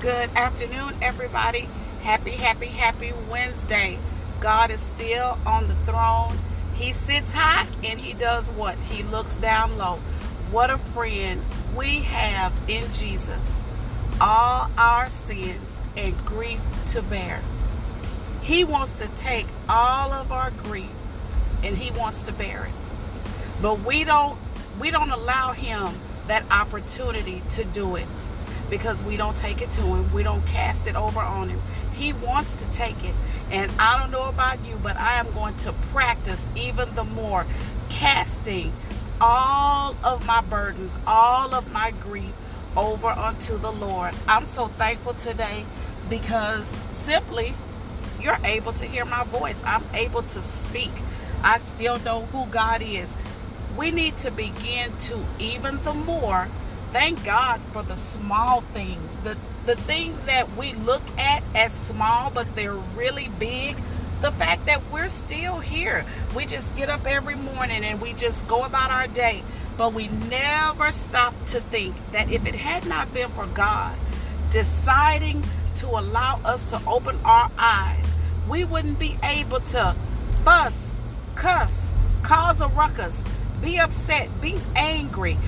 Good afternoon, everybody. Happy, happy, happy Wednesday. God is still on the throne. He sits high and he does what? He looks down low. What a friend we have in Jesus. All our sins and grief to bear. He wants to take all of our grief and he wants to bear it. But we don't we don't allow him that opportunity to do it because we don't take it to him. We don't cast it over on him. He wants to take it. And I don't know about you, but I am going to practice even the more casting all of my burdens, all of my grief over unto the Lord. I'm so thankful today because simply you're able to hear my voice. I'm able to speak. I still know who God is. We need to begin to even the more thank God for the small things, the the things that we look at as small, but they're really big. The fact that we're still here, we just get up every morning and we just go about our day, but we never stop to think that if it had not been for God deciding to allow us to open our eyes, we wouldn't be able to fuss, cuss, cause a ruckus, be upset, be angry,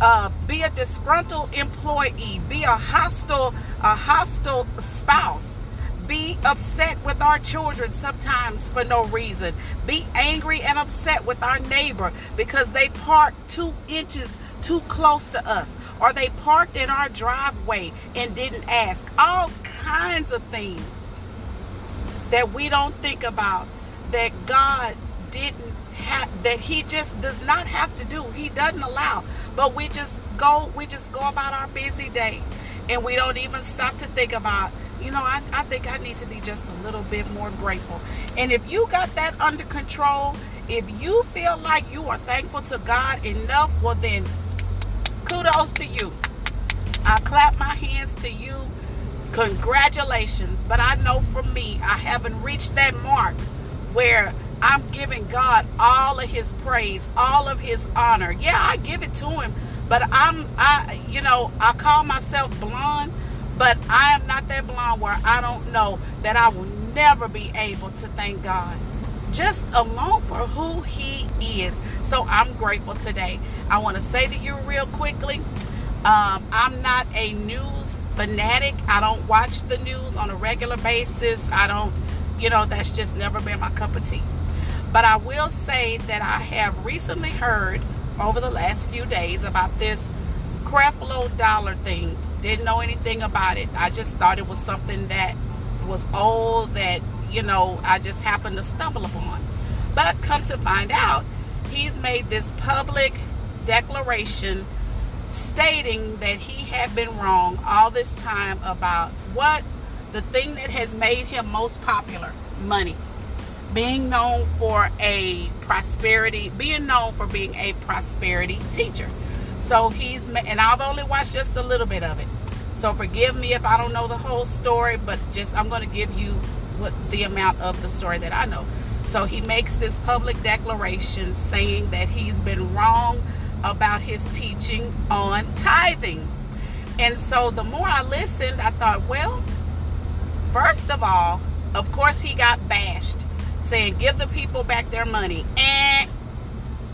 uh, be a disgruntled employee, be a hostile, a hostile spouse, be upset with our children sometimes for no reason, be angry and upset with our neighbor because they parked two inches too close to us, or they parked in our driveway and didn't ask. All kinds of things that we don't think about that God didn't have that he just does not have to do. He doesn't allow but we just go we just go about our busy day. And we don't even stop to think about you know I, I think i need to be just a little bit more grateful. And if you got that under control if you feel like you are thankful to god enough well then kudos to you. I clap my hands to you. Congratulations. But i know for me i haven't reached that mark where I'm giving God all of his praise, all of his honor. Yeah, I give it to him, but I'm I you know, I call myself blonde, but I am not that blonde where I don't know that I will never be able to thank God just alone for who he is. So I'm grateful today. I want to say to you real quickly, um, I'm not a news fanatic. I don't watch the news on a regular basis. I don't, you know, that's just never been my cup of tea. But I will say that I have recently heard over the last few days about this Creflo Dollar thing. Didn't know anything about it. I just thought it was something that was old that, you know, I just happened to stumble upon. But come to find out, he's made this public declaration stating that he had been wrong all this time about what the thing that has made him most popular money being known for a prosperity, being known for being a prosperity teacher. So he's, and I've only watched just a little bit of it. So forgive me if I don't know the whole story, but just I'm going to give you what the amount of the story that I know. So he makes this public declaration saying that he's been wrong about his teaching on tithing. And so the more I listened, I thought, well, first of all, of course he got bashed saying give the people back their money. And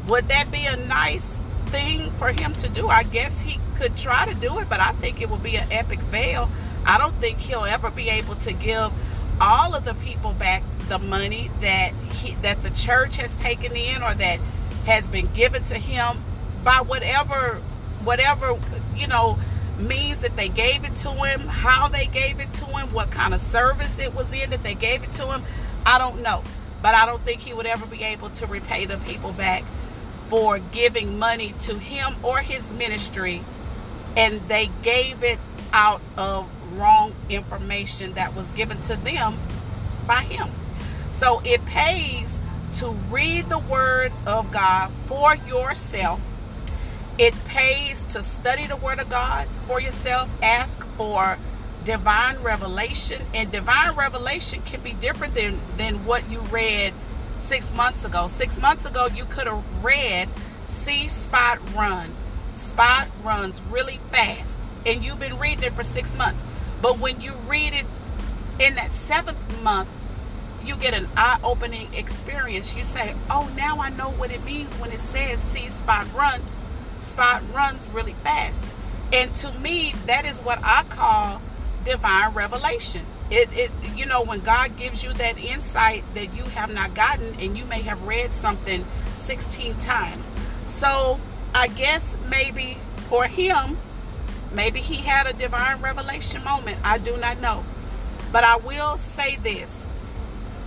would that be a nice thing for him to do? I guess he could try to do it, but I think it would be an epic fail. I don't think he'll ever be able to give all of the people back the money that he, that the church has taken in or that has been given to him by whatever whatever you know means that they gave it to him, how they gave it to him, what kind of service it was in that they gave it to him. I don't know. But I don't think he would ever be able to repay the people back for giving money to him or his ministry. And they gave it out of wrong information that was given to them by him. So it pays to read the word of God for yourself. It pays to study the word of God for yourself. Ask for divine revelation. And divine revelation can be different than than what you read six months ago. Six months ago you could have read see spot run. Spot runs really fast. And you've been reading it for six months. But when you read it in that seventh month, you get an eye-opening experience. You say, "Oh, now I know what it means when it says see spot run." Spot runs really fast, and to me, that is what I call divine revelation. It, it, you know, when God gives you that insight that you have not gotten, and you may have read something 16 times. So I guess maybe for him, maybe he had a divine revelation moment. I do not know. But I will say this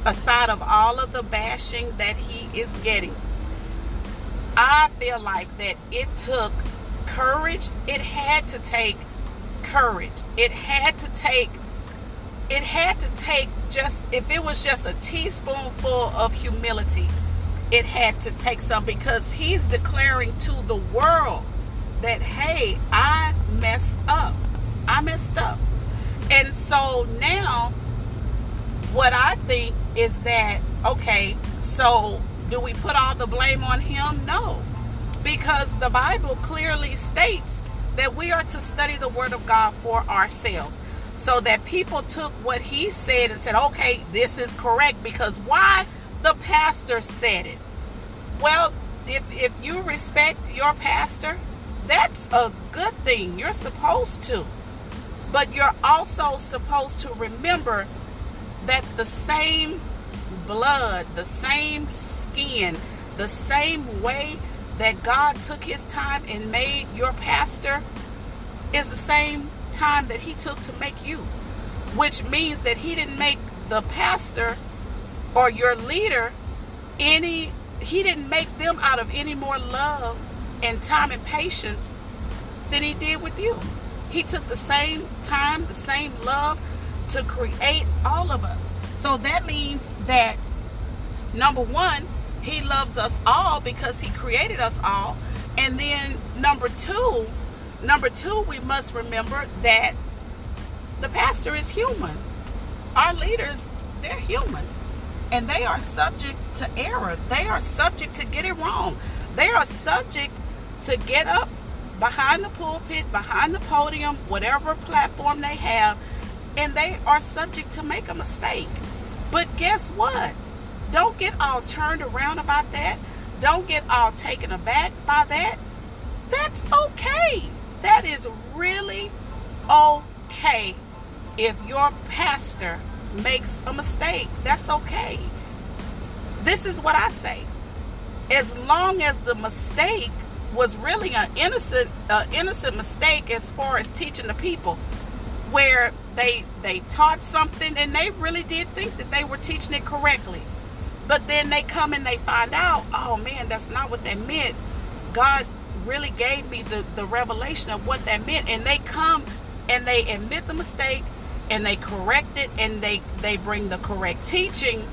aside of all of the bashing that he is getting, I feel like that it took courage. It had to take courage. It had to take it had to take just if it was just a teaspoonful of humility it had to take some because he's declaring to the world that hey i messed up. I messed up. And so now what i think is that okay so do we put all the blame on him? No. Because the bible clearly states that we are to study the word of god for ourselves so that people took what he said and said okay this is correct because why the pastor said it. Well, if, if you respect your pastor, that's a good thing. You're supposed to. But you're also supposed to remember that the same blood, the same skin, the same way that God took his time and made your pastor is the same time that he took to make you. Which means that he didn't make the pastor or your leader any he didn't make them out of any more love and time and patience than he did with you. He took the same time, the same love to create all of us. So that means that number one, he loves us all because he created us all. And then number two, number two, we must remember that the pastor is human. Our leaders, they're human and they are subject to error. They are subject to get it wrong. They are subject to get up behind the pulpit, behind the podium, whatever platform they have, and they are subject to make a mistake. But guess what? Don't get all turned around about that. Don't get all taken aback by that. That's okay. That is really okay if your pastor makes a mistake. That's okay. This is what I say. As long as the mistake was really an innocent uh, innocent mistake as far as teaching the people where they they taught something and they really did think that they were teaching it correctly. But then they come and they find out, oh man, that's not what they meant. God really gave me the, the revelation of what that meant. And they come and they admit the mistake and they correct it and they they bring the correct teaching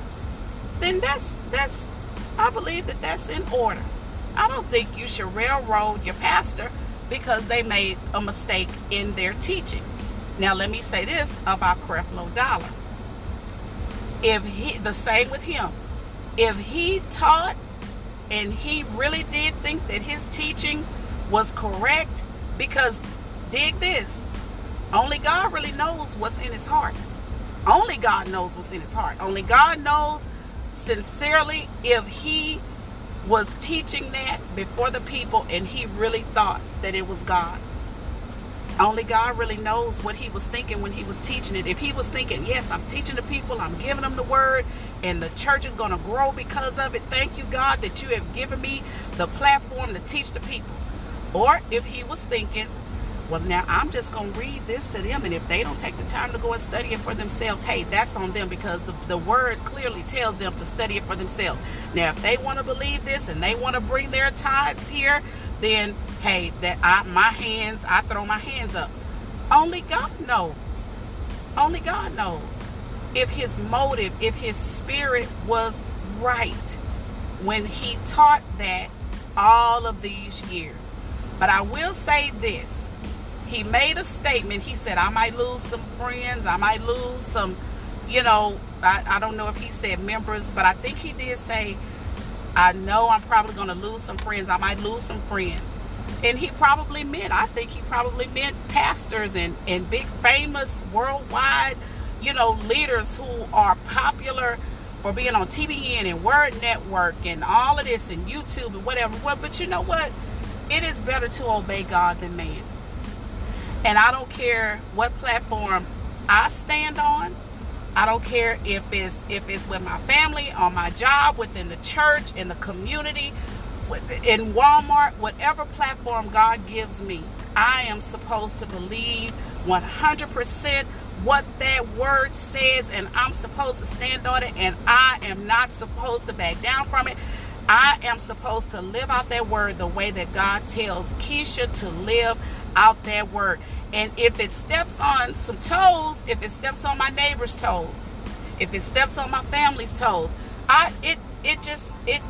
then that's that's i believe that that's in order i don't think you should railroad your pastor because they made a mistake in their teaching now let me say this about creflo dollar if he the same with him if he taught and he really did think that his teaching was correct because dig this only God really knows what's in his heart. Only God knows what's in his heart. Only God knows sincerely if he was teaching that before the people and he really thought that it was God. Only God really knows what he was thinking when he was teaching it. If he was thinking, yes, I'm teaching the people, I'm giving them the word, and the church is going to grow because of it, thank you, God, that you have given me the platform to teach the people. Or if he was thinking, well, now I'm just going to read this to them, and if they don't take the time to go and study it for themselves, hey, that's on them because the, the word clearly tells them to study it for themselves. Now, if they want to believe this and they want to bring their tithes here, then hey, that I my hands, I throw my hands up. Only God knows. Only God knows if his motive, if his spirit was right when he taught that all of these years. But I will say this he made a statement. He said, I might lose some friends. I might lose some, you know, I, I don't know if he said members, but I think he did say, I know I'm probably going to lose some friends. I might lose some friends. and he probably meant i think he probably meant pastors and and big famous worldwide you know leaders who are popular for being on TBN and Word Network and all of this and YouTube and whatever. Well, but you know what? It is better to obey God than man. And I don't care what platform I stand on. I don't care if it's if it's with my family, on my job, within the church, in the community, in Walmart, whatever platform God gives me, I am supposed to believe 100% what that word says, and I'm supposed to stand on it, and I am not supposed to back down from it. I am supposed to live out that word the way that God tells Keisha to live out that word. And if it steps on some toes, if it steps on my neighbor's toes, if it steps on my family's toes, I it it just it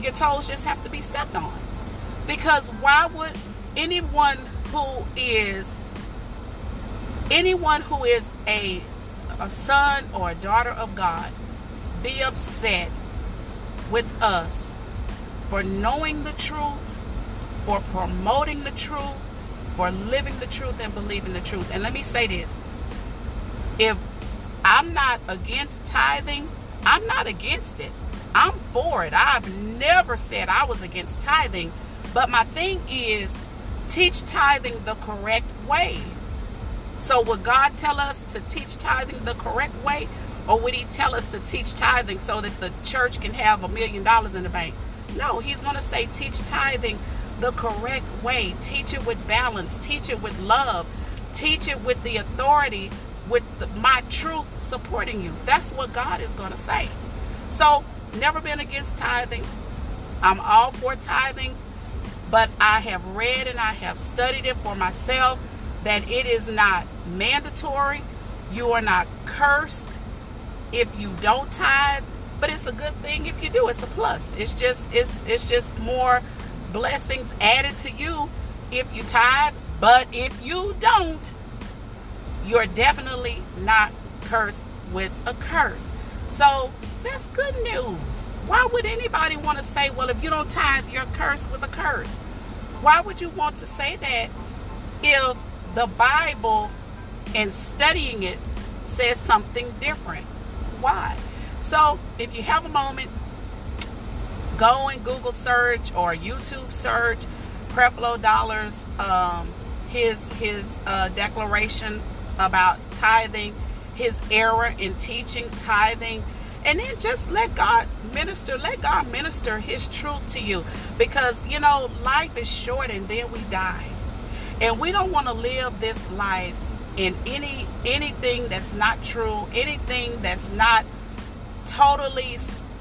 your toes just have to be stepped on. Because why would anyone who is anyone who is a a son or a daughter of God be upset with us for knowing the truth, for promoting the truth, for living the truth and believing the truth. And let me say this. If I'm not against tithing, I'm not against it. I'm for it. I've never said I was against tithing. But my thing is teach tithing the correct way. So would God tell us to teach tithing the correct way? Or would he tell us to teach tithing so that the church can have a million dollars in the bank? No, he's going to say teach tithing the correct way. Teach it with balance. Teach it with love. Teach it with the authority, with the, my truth supporting you. That's what God is going to say. So, never been against tithing. I'm all for tithing, but I have read and I have studied it for myself that it is not mandatory. You are not cursed if you don't tithe, but it's a good thing if you do. It's a plus. It's just it's it's just more blessings added to you if you tithe. But if you don't, you're definitely not cursed with a curse. So that's good news. Why would anybody want to say, well, if you don't tithe, you're cursed with a curse? Why would you want to say that if the Bible and studying it says something different. Why? So if you have a moment, go and Google search or YouTube search Creflo Dollars, um, his his uh, declaration about tithing, his error in teaching tithing, and then just let God minister. Let God minister His truth to you, because you know life is short, and then we die. And we don't want to live this life in any anything that's not true, anything that's not totally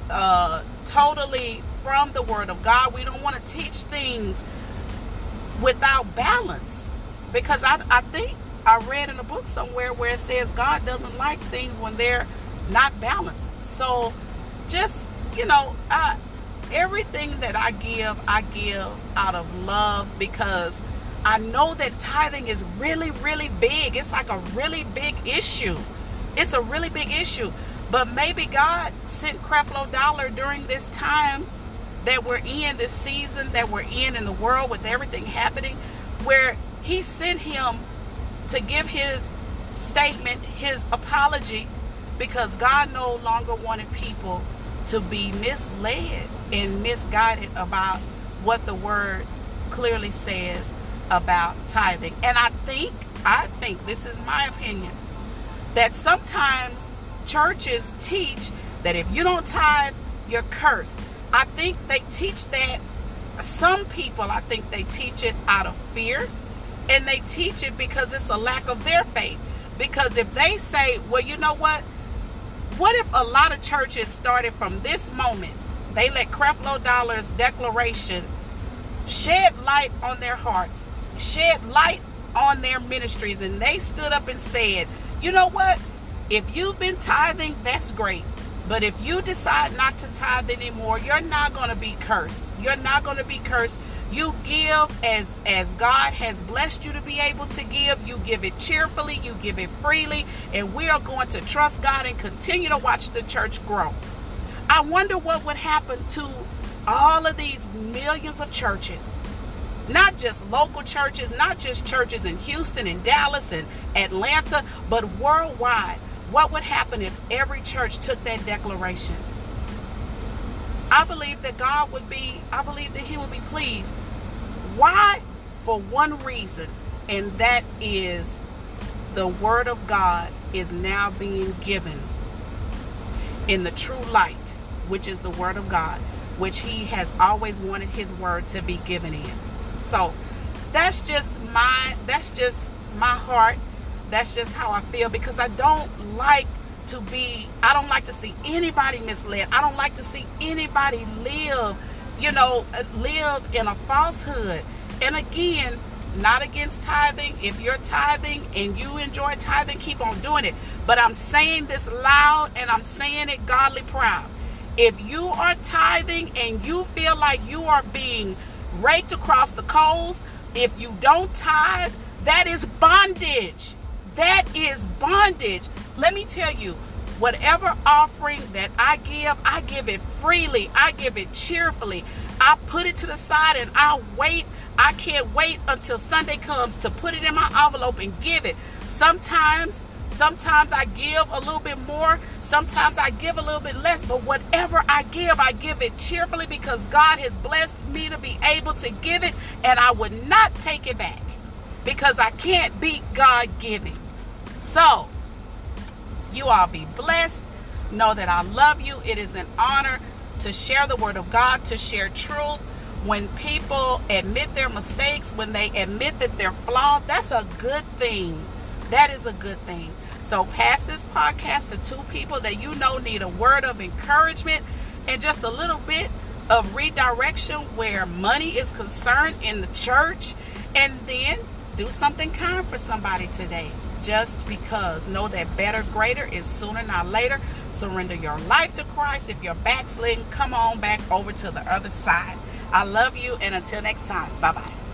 uh, totally from the Word of God. We don't want to teach things without balance, because I I think I read in a book somewhere where it says God doesn't like things when they're not balanced. So just you know, I, everything that I give, I give out of love because I know that tithing is really, really big. It's like a really big issue. It's a really big issue. But maybe God sent Creflo Dollar during this time that we're in, this season that we're in in the world with everything happening, where He sent him to give his statement, his apology, because God no longer wanted people to be misled and misguided about what the word clearly says about tithing. And I think, I think, this is my opinion, that sometimes churches teach that if you don't tithe, you're cursed. I think they teach that, some people, I think they teach it out of fear. And they teach it because it's a lack of their faith. Because if they say, well, you know what? What if a lot of churches started from this moment? They let Creflo Dollar's declaration shed light on their hearts shed light on their ministries and they stood up and said, you know what? If you've been tithing, that's great. But if you decide not to tithe anymore, you're not going to be cursed. You're not going to be cursed. You give as as God has blessed you to be able to give. You give it cheerfully, you give it freely, and we are going to trust God and continue to watch the church grow. I wonder what would happen to all of these millions of churches not just local churches, not just churches in Houston and Dallas and Atlanta, but worldwide. What would happen if every church took that declaration? I believe that God would be, I believe that He would be pleased. Why? For one reason, and that is the Word of God is now being given in the true light, which is the Word of God, which He has always wanted His Word to be given in. So that's just my that's just my heart. That's just how I feel because I don't like to be I don't like to see anybody misled. I don't like to see anybody live, you know, live in a falsehood. And again, not against tithing. If you're tithing and you enjoy tithing, keep on doing it. But I'm saying this loud and I'm saying it godly proud. If you are tithing and you feel like you are being raked across the coals, if you don't tithe, that is bondage. That is bondage. Let me tell you, whatever offering that I give, I give it freely. I give it cheerfully. I put it to the side and I wait. I can't wait until Sunday comes to put it in my envelope and give it. Sometimes, sometimes I give a little bit more. Sometimes I give a little bit less, but whatever I give, I give it cheerfully because God has blessed me to be able to give it and I would not take it back because I can't beat God giving. So, you all be blessed. Know that I love you. It is an honor to share the word of God, to share truth. When people admit their mistakes, when they admit that they're flawed, that's a good thing. That is a good thing. So pass this podcast to two people that you know need a word of encouragement and just a little bit of redirection where money is concerned in the church. And then do something kind for somebody today just because. Know that better, greater is sooner, not later. Surrender your life to Christ. If you're backsliding, come on back over to the other side. I love you, and until next time, bye bye.